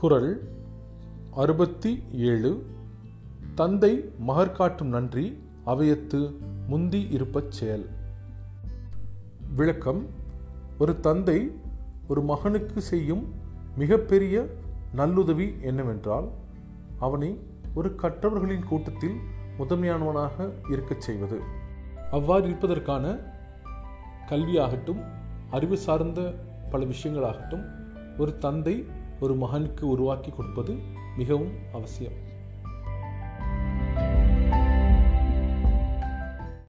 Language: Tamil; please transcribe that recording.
குரல் அறுபத்தி ஏழு. தந்தை மகர் காட்டும் நன்றி அவையத்து முந்தி இருப்பச் செயல். விளக்கம் ஒரு தந்தை ஒரு மகனுக்கு செய்யும் மிகப்பெரிய நல்லுதவி என்னவென்றால் அவனை ஒரு கற்றவர்களின் கூட்டத்தில் முதன்மையானவனாக இருக்கச் செய்வது. அவ்வாறு இருப்பதற்கான கல்வியாகட்டும் அறிவு சார்ந்த பல விஷயங்களாகட்டும் ஒரு தந்தை ஒரு மகனுக்கு உருவாக்கி கொடுப்பது மிகவும் அவசியம்.